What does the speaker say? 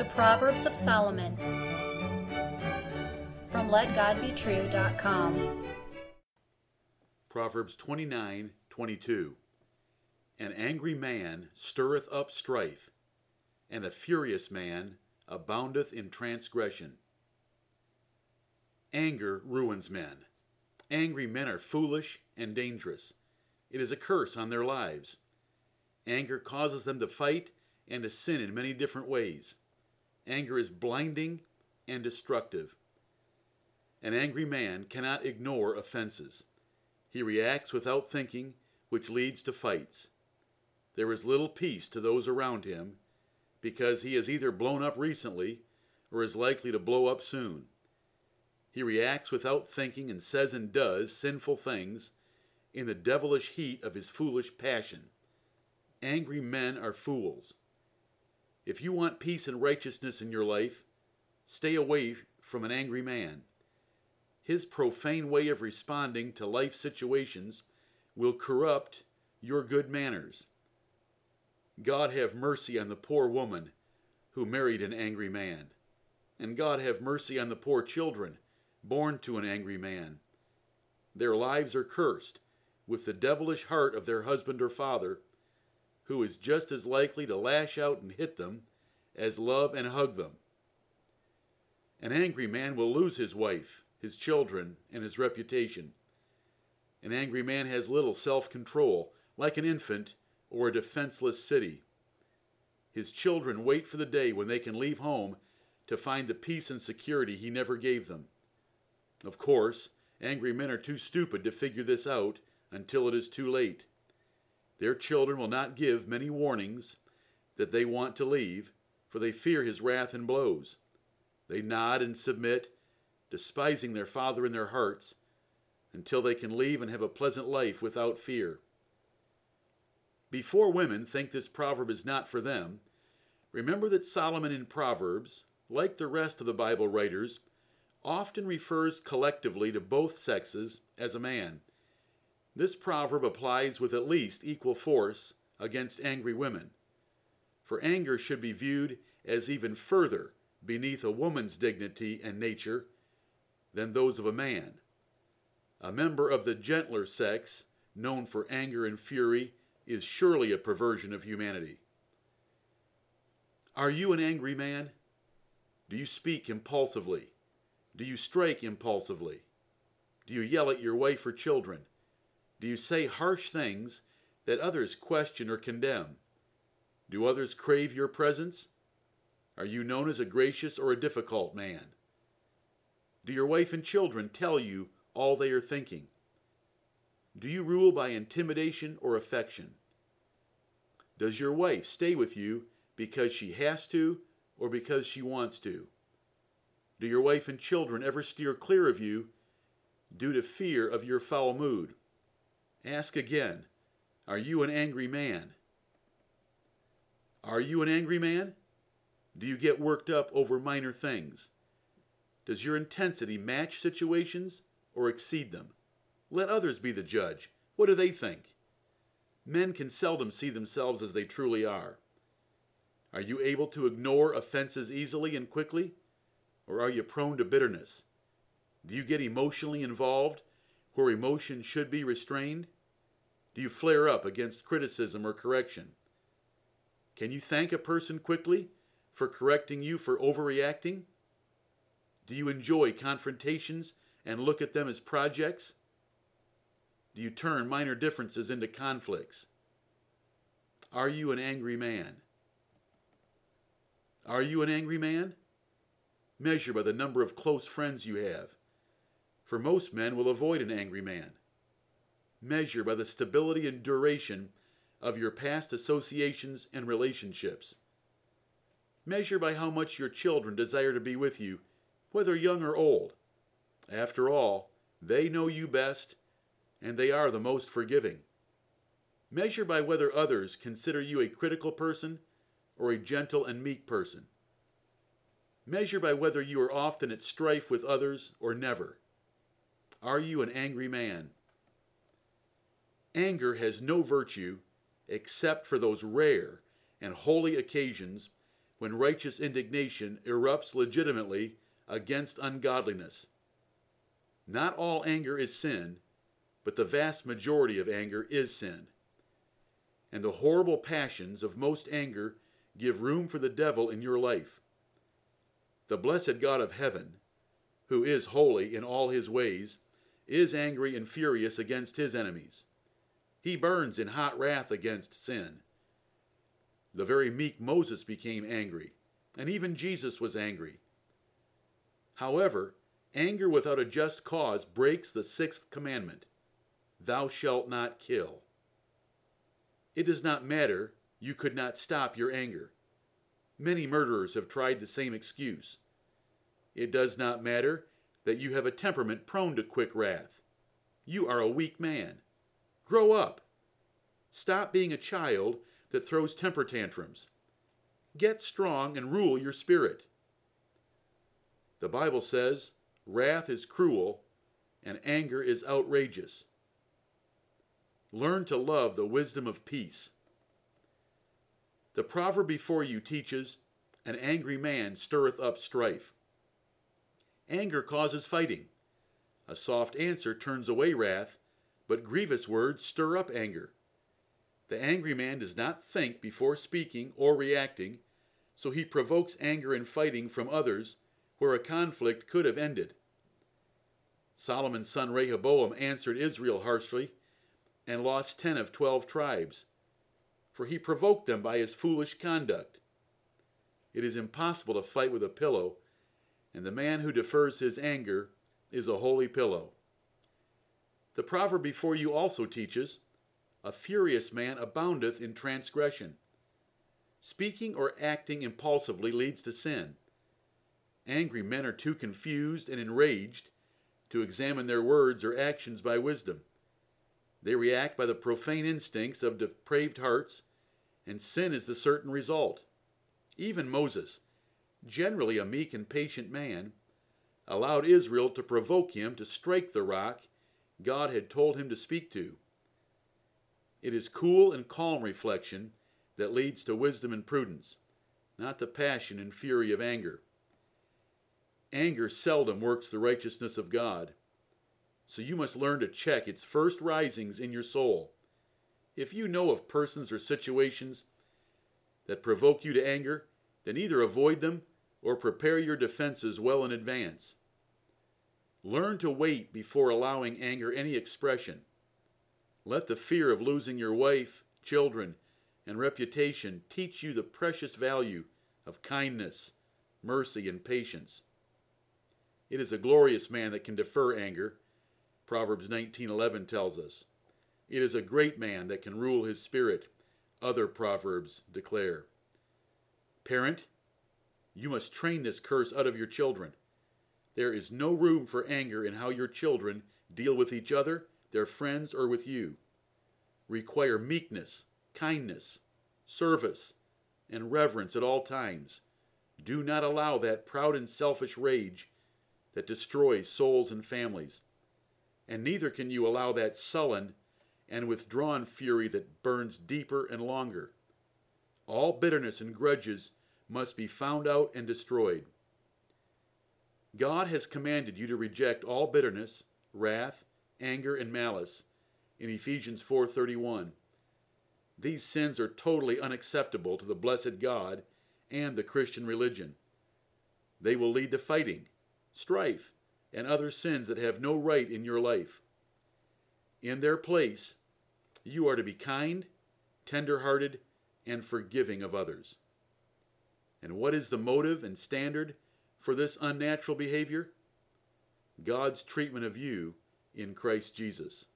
The Proverbs of Solomon from LetGodBetrue.com. Proverbs 29 22. An angry man stirreth up strife, and a furious man aboundeth in transgression. Anger ruins men. Angry men are foolish and dangerous. It is a curse on their lives. Anger causes them to fight and to sin in many different ways. Anger is blinding and destructive. An angry man cannot ignore offenses. He reacts without thinking, which leads to fights. There is little peace to those around him because he has either blown up recently or is likely to blow up soon. He reacts without thinking and says and does sinful things in the devilish heat of his foolish passion. Angry men are fools. If you want peace and righteousness in your life, stay away from an angry man. His profane way of responding to life situations will corrupt your good manners. God have mercy on the poor woman who married an angry man. And God have mercy on the poor children born to an angry man. Their lives are cursed with the devilish heart of their husband or father, who is just as likely to lash out and hit them as love and hug them. An angry man will lose his wife, his children, and his reputation. An angry man has little self control, like an infant or a defenseless city. His children wait for the day when they can leave home to find the peace and security he never gave them. Of course, angry men are too stupid to figure this out until it is too late. Their children will not give many warnings that they want to leave, for they fear his wrath and blows. They nod and submit, despising their father in their hearts, until they can leave and have a pleasant life without fear. Before women think this proverb is not for them, remember that Solomon in Proverbs, like the rest of the Bible writers, often refers collectively to both sexes as a man. This proverb applies with at least equal force against angry women, for anger should be viewed as even further beneath a woman's dignity and nature than those of a man. A member of the gentler sex, known for anger and fury, is surely a perversion of humanity. Are you an angry man? Do you speak impulsively? Do you strike impulsively? Do you yell at your wife or children? Do you say harsh things that others question or condemn? Do others crave your presence? Are you known as a gracious or a difficult man? Do your wife and children tell you all they are thinking? Do you rule by intimidation or affection? Does your wife stay with you because she has to or because she wants to? Do your wife and children ever steer clear of you due to fear of your foul mood? Ask again Are you an angry man? Are you an angry man? Do you get worked up over minor things? Does your intensity match situations or exceed them? Let others be the judge. What do they think? Men can seldom see themselves as they truly are. Are you able to ignore offenses easily and quickly? Or are you prone to bitterness? Do you get emotionally involved where emotion should be restrained? Do you flare up against criticism or correction? Can you thank a person quickly for correcting you for overreacting? Do you enjoy confrontations and look at them as projects? Do you turn minor differences into conflicts? Are you an angry man? Are you an angry man? Measure by the number of close friends you have, for most men will avoid an angry man. Measure by the stability and duration of your past associations and relationships. Measure by how much your children desire to be with you, whether young or old. After all, they know you best and they are the most forgiving. Measure by whether others consider you a critical person or a gentle and meek person. Measure by whether you are often at strife with others or never. Are you an angry man? Anger has no virtue except for those rare and holy occasions when righteous indignation erupts legitimately against ungodliness. Not all anger is sin, but the vast majority of anger is sin. And the horrible passions of most anger give room for the devil in your life. The blessed God of heaven, who is holy in all his ways, is angry and furious against his enemies. He burns in hot wrath against sin. The very meek Moses became angry, and even Jesus was angry. However, anger without a just cause breaks the sixth commandment Thou shalt not kill. It does not matter, you could not stop your anger. Many murderers have tried the same excuse. It does not matter that you have a temperament prone to quick wrath. You are a weak man. Grow up. Stop being a child that throws temper tantrums. Get strong and rule your spirit. The Bible says, wrath is cruel and anger is outrageous. Learn to love the wisdom of peace. The proverb before you teaches, An angry man stirreth up strife. Anger causes fighting. A soft answer turns away wrath, but grievous words stir up anger. The angry man does not think before speaking or reacting, so he provokes anger and fighting from others where a conflict could have ended. Solomon's son Rehoboam answered Israel harshly and lost ten of twelve tribes, for he provoked them by his foolish conduct. It is impossible to fight with a pillow, and the man who defers his anger is a holy pillow. The proverb before you also teaches a furious man aboundeth in transgression. Speaking or acting impulsively leads to sin. Angry men are too confused and enraged to examine their words or actions by wisdom. They react by the profane instincts of depraved hearts, and sin is the certain result. Even Moses, generally a meek and patient man, allowed Israel to provoke him to strike the rock God had told him to speak to. It is cool and calm reflection that leads to wisdom and prudence, not the passion and fury of anger. Anger seldom works the righteousness of God, so you must learn to check its first risings in your soul. If you know of persons or situations that provoke you to anger, then either avoid them or prepare your defenses well in advance. Learn to wait before allowing anger any expression. Let the fear of losing your wife, children, and reputation teach you the precious value of kindness, mercy, and patience. It is a glorious man that can defer anger. Proverbs 19:11 tells us. It is a great man that can rule his spirit. Other proverbs declare. Parent, you must train this curse out of your children. There is no room for anger in how your children deal with each other their friends, or with you. Require meekness, kindness, service, and reverence at all times. Do not allow that proud and selfish rage that destroys souls and families. And neither can you allow that sullen and withdrawn fury that burns deeper and longer. All bitterness and grudges must be found out and destroyed. God has commanded you to reject all bitterness, wrath, anger, and malice in Ephesians 4:31. These sins are totally unacceptable to the blessed God and the Christian religion. They will lead to fighting, strife, and other sins that have no right in your life. In their place, you are to be kind, tender-hearted, and forgiving of others. And what is the motive and standard for this unnatural behavior? God's treatment of you in Christ Jesus.